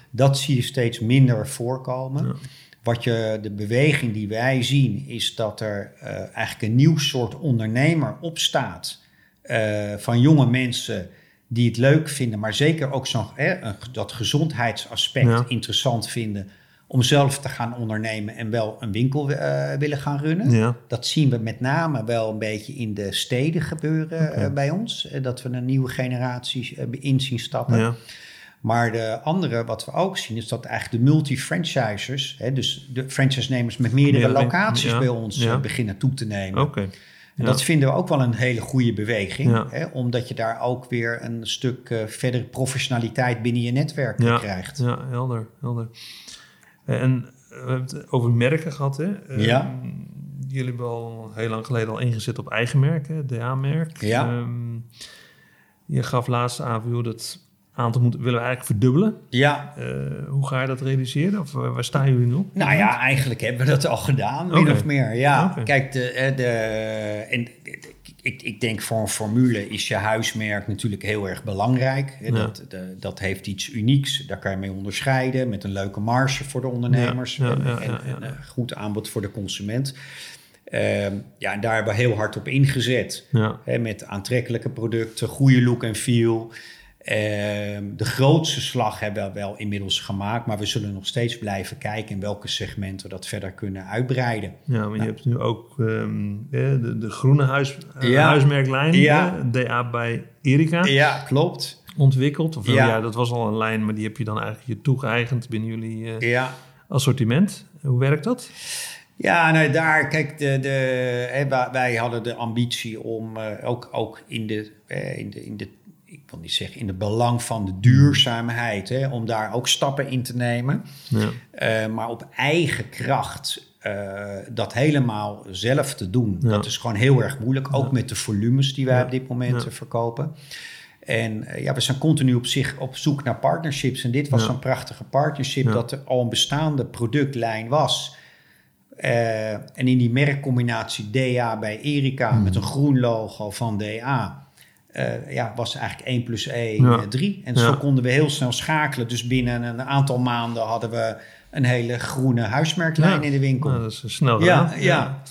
Dat zie je steeds minder voorkomen. Wat je, de beweging die wij zien, is dat er uh, eigenlijk een nieuw soort ondernemer opstaat. Uh, van jonge mensen die het leuk vinden, maar zeker ook zo, dat gezondheidsaspect interessant vinden om zelf te gaan ondernemen en wel een winkel uh, willen gaan runnen. Ja. Dat zien we met name wel een beetje in de steden gebeuren okay. uh, bij ons. Uh, dat we een nieuwe generatie in zien stappen. Ja. Maar de andere, wat we ook zien, is dat eigenlijk de multi-franchisers, dus de franchise-nemers met meerdere ja, locaties bij ons beginnen toe te nemen. Okay. En dat vinden we ook wel een hele goede beweging, hè, omdat je daar ook weer een stuk verdere professionaliteit binnen je netwerk krijgt. Ja, helder, helder. En we hebben het over merken gehad. Hè? Ja. Um, jullie hebben al heel lang geleden al ingezet op eigen merken, DA-merk. Ja. Um, je gaf laatst aan, joh, dat aantal moeten, willen we eigenlijk verdubbelen. Ja. Uh, hoe ga je dat realiseren? Of waar staan jullie nu Nou ja, eigenlijk hebben we dat al gedaan, min okay. of meer. Ja, okay. kijk, de, de, en ik, ik denk voor een formule is je huismerk natuurlijk heel erg belangrijk. Ja. Dat, de, dat heeft iets unieks, daar kan je mee onderscheiden met een leuke marge voor de ondernemers ja, ja, en, en, en, goed aanbod voor de consument. Uh, ja, daar hebben we heel hard op ingezet. Hè, met aantrekkelijke producten, goede look en feel. Uh, de grootste slag hebben we wel inmiddels gemaakt, maar we zullen nog steeds blijven kijken in welke segmenten we dat verder kunnen uitbreiden. Ja, maar nou. je hebt nu ook um, de, de, groene huis, uh, ja. huismerklijn, ja. DA bij Erika. Ja, klopt. Ontwikkeld. Of ja. ja. dat was al een lijn, maar die heb je dan eigenlijk je toegeëigend binnen jullie uh, ja. assortiment. Hoe werkt dat? Ja, nou daar, kijk, de, de, hè, wij hadden de ambitie om uh, ook, ook in, de, uh, in, de, in de wil niet zeggen in het belang van de duurzaamheid, hè, om daar ook stappen in te nemen. Ja. Uh, maar op eigen kracht uh, dat helemaal zelf te doen, ja. dat is gewoon heel erg moeilijk. Ook ja. met de volumes die wij op dit moment verkopen. En uh, ja, we zijn continu op, zich, op zoek naar partnerships. En dit was zo'n prachtige partnership dat er al een bestaande productlijn was. en in die merkcombinatie DA bij Erika mm. met een groen logo van DA uh, ja, was eigenlijk 1 plus 1 ja. 3. En zo konden we heel snel schakelen. Dus binnen een aantal maanden hadden we een hele groene huismerklijn in de winkel. Nou, dat is snel ja, ja.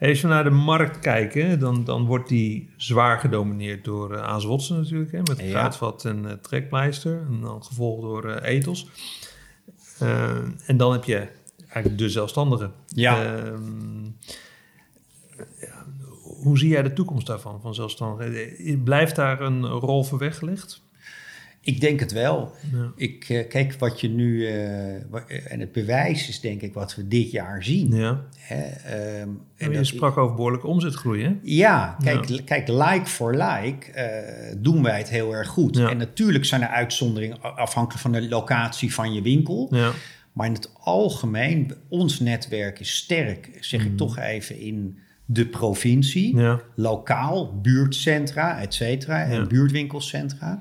Als we naar de markt kijken, dan, dan wordt die zwaar gedomineerd door uh, Aas natuurlijk. Hè, met kruidvat en uh, trekpleister. En dan gevolgd door uh, ethos. en dan heb je eigenlijk de zelfstandigen. Ja. Ehm, hoe zie jij de toekomst daarvan, van zelfstandigheid? Blijft daar een rol voor weggelegd? Ik denk het wel. Ja. Ik, uh, kijk, wat je nu, uh, en het bewijs is denk ik wat we dit jaar zien. Ja. Hè, um, en je sprak over behoorlijke omzetgroei, hè? Ja, kijk, ja. kijk like for like doen wij het heel erg goed. En natuurlijk zijn er uitzonderingen afhankelijk van de locatie van je winkel. Ja. Maar in het algemeen, ons netwerk is sterk, zeg mm. ik toch even in de provincie, ja. lokaal, buurtcentra, et cetera, en buurtwinkelcentra.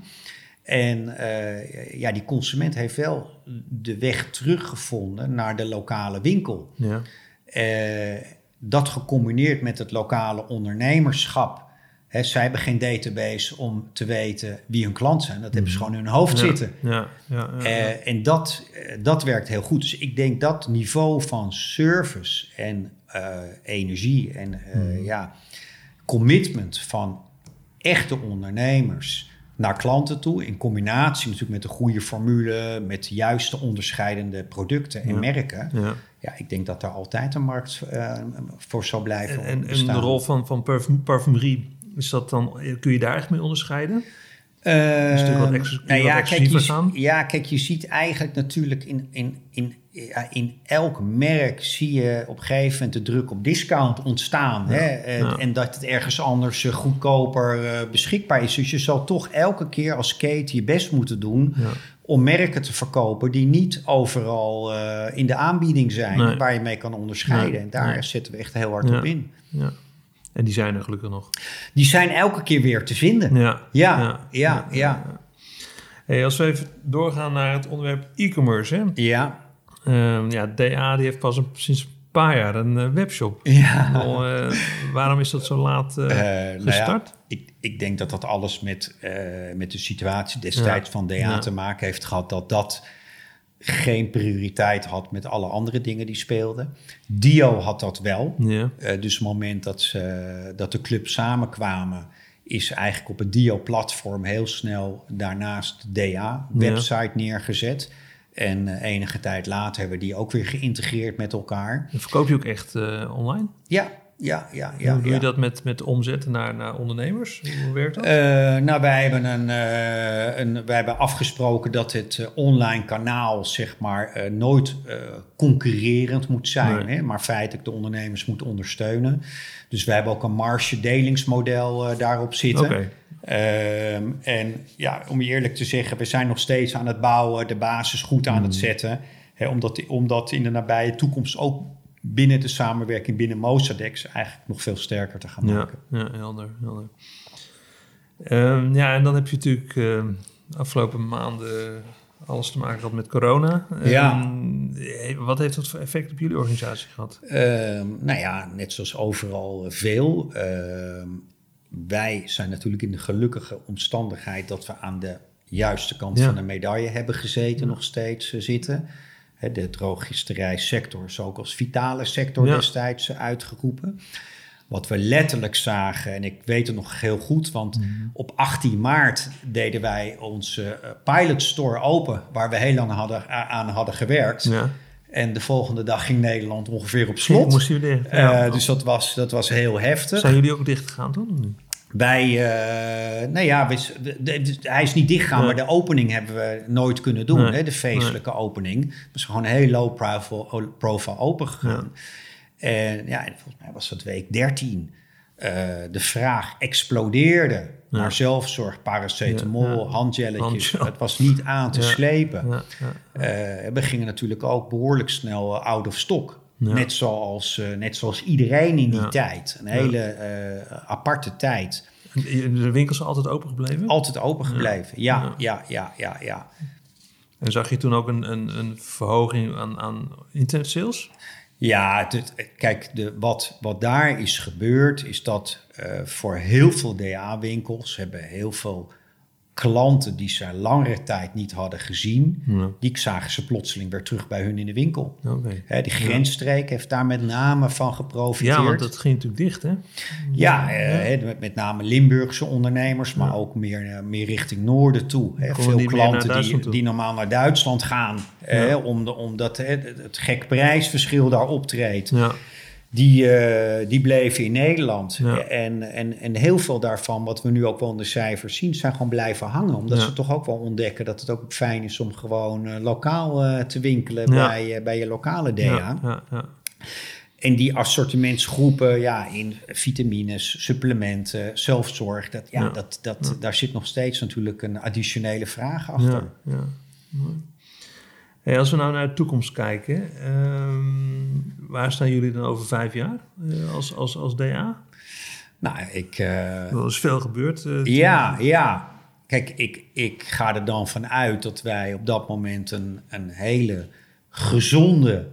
En uh, ja, die consument heeft wel de weg teruggevonden naar de lokale winkel. Ja. Uh, dat gecombineerd met het lokale ondernemerschap. Hè, zij hebben geen database om te weten wie hun klant zijn. Dat hebben ze gewoon in hun hoofd ja. zitten. Ja. Ja. Uh, en dat, dat werkt heel goed. Dus ik denk dat niveau van service en energie en uh, mm. ja, commitment van echte ondernemers naar klanten toe. In combinatie natuurlijk met een goede formule, met de juiste onderscheidende producten en merken. Ja. ja. ik denk dat daar altijd een markt uh, voor zal blijven. En, en, de rol van, van parfumerie, is dat dan, kun je daar echt mee onderscheiden? Uh, is wat nou ja, kijk, je, ja, kijk, je ziet eigenlijk natuurlijk in, in, in, in elk merk zie je op een gegeven moment de druk op discount ontstaan. hè? En, dat het ergens anders eh, goedkoper uh, beschikbaar is. Dus je zal toch elke keer als keten je best moeten doen om merken te verkopen die niet overal uh, in de aanbieding zijn, waar je mee kan onderscheiden. En daar zetten we echt heel hard op in. Ja. En die zijn er gelukkig nog. Die zijn elke keer weer te vinden. Ja, ja, ja. ja, Hey, als we even doorgaan naar het onderwerp e-commerce. Hè? Ja. Um, ja, DA die heeft pas een, sinds een paar jaar een uh, webshop. Ja. uh, waarom is dat zo laat uh, gestart? Nou ja, ik, ik denk dat dat alles met, met de situatie destijds van DA te maken heeft gehad. Dat dat geen prioriteit had met alle andere dingen die speelden. Dio had dat wel. Ja. Uh, dus het moment dat, ze, dat de club samenkwamen, is eigenlijk op het Dio-platform heel snel daarnaast de DA-website neergezet. En uh, enige tijd later hebben we die ook weer geïntegreerd met elkaar. En verkoop je ook echt uh, online? Ja, ja, ja, ja. Hoe doe je dat met, met omzetten naar, naar ondernemers? Hoe werkt dat? Uh, nou, wij hebben, een, uh, een, wij hebben afgesproken dat het uh, online kanaal zeg maar, nooit concurrerend moet zijn. Hè, maar feitelijk de ondernemers moet ondersteunen. Dus wij hebben ook een marge-delingsmodel daarop zitten. Okay. Ehm, en ja, om je eerlijk te zeggen, we zijn nog steeds aan het bouwen, de basis goed aan het hmm. zetten. Hè, omdat, omdat in de nabije toekomst ook binnen de samenwerking binnen Mosadex eigenlijk nog veel sterker te gaan maken. Ja, helder. helder. Um, ja, en dan heb je natuurlijk uh, afgelopen maanden alles te maken gehad met corona. Ja. Um, wat heeft dat voor effect op jullie organisatie gehad? Um, nou ja, net zoals overal veel. wij zijn natuurlijk in de gelukkige omstandigheid dat we aan de juiste kant van de medaille hebben gezeten, nog steeds uh, zitten de drogisterijsector is ook als vitale sector destijds uitgeroepen. Wat we letterlijk zagen, en ik weet het nog heel goed, want mhm. op 18 maart deden wij onze uh, pilot store open, waar we heel lang hadden, aan hadden gewerkt. Ja. En de volgende dag ging Nederland ongeveer op slot. Moest jullie, ja. uh, dus dat was, dat was heel heftig. Zijn jullie ook dicht gegaan toen? Wij, uh, nou ja, hij is niet dichtgegaan, maar de opening hebben we nooit kunnen doen. Hè, de feestelijke opening. Het was gewoon heel low profile, profile open gegaan. En ja, volgens mij was dat week 13. Uh, eh, de vraag explodeerde naar zelfzorg, paracetamol, ja, handjelletjes. Het was niet aan te slepen. Uh, we gingen natuurlijk ook behoorlijk snel out of stock. Net, zoals, net zoals iedereen in die tijd. Een hele aparte tijd. De winkels zijn altijd open gebleven? Altijd open gebleven, ja, ja, ja, ja, ja. En zag je toen ook een, een, een verhoging aan, aan internet sales? Ja, kijk, de, wat, wat daar is gebeurd, is dat uh, voor heel veel DA-winkels hebben heel veel klanten die ze langere tijd niet hadden gezien, die zagen ze plotseling weer terug bij hun in de winkel. Okay. die grensstreek heeft daar met name van geprofiteerd. Ja, want dat ging natuurlijk dicht, hè? Ja, eh, met, met, name Limburgse ondernemers, maar ook meer, eh, meer richting noorden toe. Hè. Veel klanten die, die normaal naar Duitsland gaan, om de, omdat het, het gek prijsverschil daar optreedt. Ja die, uh, die bleven in Nederland. En, en, en heel veel daarvan, wat we nu ook wel in de cijfers zien, zijn gewoon blijven hangen. Omdat ze toch ook wel ontdekken dat het ook fijn is om gewoon uh, lokaal uh, te winkelen bij, bij je lokale DA. En die assortimentsgroepen, ja, in vitamines, supplementen, zelfzorg, dat, ja, Dat, dat, daar zit nog steeds natuurlijk een additionele vraag achter. Ja, als we nou naar de toekomst kijken, ehm, waar staan jullie dan over vijf jaar uh, als, als, als DA? Nou, ik... Uh, er is veel gebeurd. Uh, ja, ja. Kijk, ik, ik ga er dan vanuit dat wij op dat moment een, een hele gezonde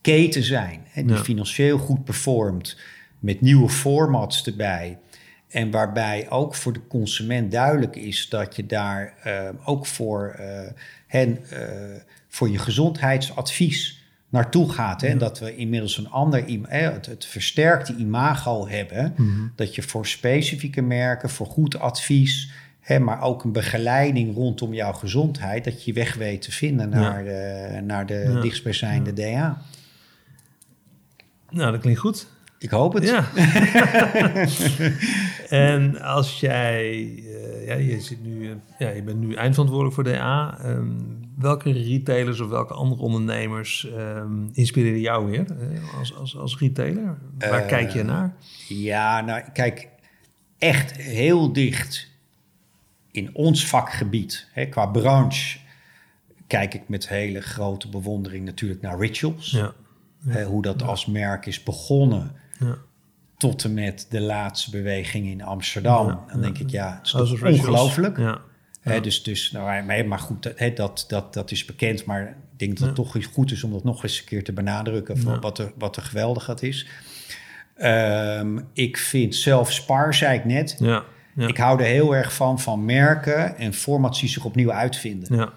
keten zijn. Hè, die financieel goed performt, met nieuwe formats erbij. En waarbij ook voor de consument duidelijk is dat je daar ook voor hen voor je gezondheidsadvies naartoe gaat. Hè? Dat we inmiddels een ander, het, het versterkte imago hebben. Mhm. Dat je voor specifieke merken, voor goed advies, Hè, maar ook een begeleiding rondom jouw gezondheid, dat je weg weet te vinden naar, ja. naar de ja. dichtstbijzijnde DA. Nou, dat klinkt goed. Ik hoop het. Ja. en als jij, uh, ja, je, zit nu, uh, ja, je bent nu eindverantwoordelijk voor DA. Um, welke retailers of welke andere ondernemers um, inspireren jou weer uh, als, als, als retailer? Waar kijk je naar? Ja, nou kijk, echt heel dicht in ons vakgebied, hè, qua branche, kijk ik met hele grote bewondering natuurlijk naar Rituals. Ja. Ja. hoe dat als merk is begonnen. Ja. Tot en met de laatste beweging in Amsterdam. Dan denk ik, ja, het is toch ongelooflijk. Ja. dus, dus, nou, maar goed, dat, dat, dat, dat is bekend. Maar ik denk dat het toch goed is om dat nog eens een keer te benadrukken. Van wat, er, wat er geweldig dat is. Um, ik vind zelf Spar, zei ik net. Ja, Ik hou er heel erg van, van merken en formats die zich opnieuw uitvinden. Ja.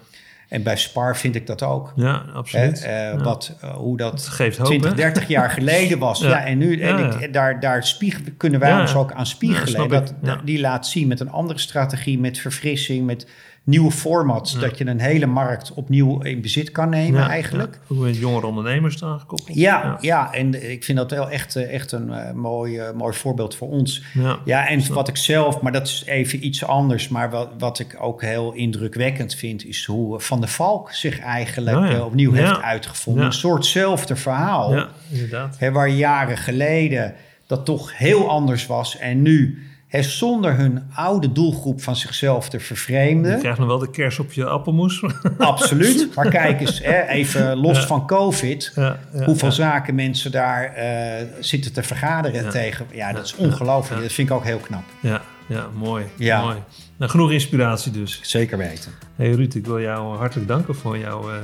En bij Spar vind ik dat ook. Ja, absoluut. Uh, Wat, uh, hoe dat geeft hoop, 20, 30 jaar geleden was. ja. ja. en nu en ik, daar, daar spiegel, kunnen wij ons ook aan spiegelen. dat, die laat zien met een andere strategie, met verfrissing, met nieuwe formats. Dat je een hele markt opnieuw in bezit kan nemen eigenlijk. Ja. Hoe jongere ondernemers dan gekoppeld. Ja, ja. en ik vind dat wel echt, eh, echt een uh, mooi, uh, mooi voorbeeld voor ons. Ja, en wat ik zelf, maar dat is even iets anders. Maar wat, wat ik ook heel indrukwekkend vind... is hoe Van der Valk zich eigenlijk opnieuw heeft uitgevonden. Een soortzelfde verhaal. Ja, inderdaad. Hè, waar jaren geleden dat toch heel anders was en nu He, zonder hun oude doelgroep van zichzelf te vervreemden. Je krijgt nog wel de kers op je appelmoes. Absoluut. Maar kijk eens, hè, even los van COVID, ja, ja, hoeveel zaken mensen daar uh, zitten te vergaderen tegen. Ja, dat is ongelooflijk. Dat vind ik ook heel knap. Ja, ja mooi. Mooi. Nou, genoeg inspiratie dus. Zeker weten. Hey Ruud, ik wil jou hartelijk danken voor jouw uh,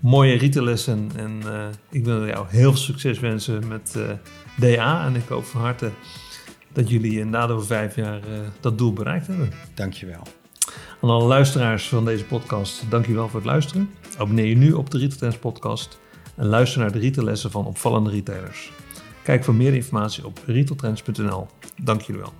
mooie rietenlessen. En uh, ik wil jou heel veel succes wensen met DA. En ik hoop van harte dat jullie na de vijf jaar uh, dat doel bereikt hebben. Dankjewel. Aan alle luisteraars van deze podcast, dankjewel voor het luisteren. Abonneer je nu op de Retail Trends podcast en luister naar de retaillessen van opvallende retailers. Kijk voor meer informatie op retailtrends.nl. Dank jullie wel.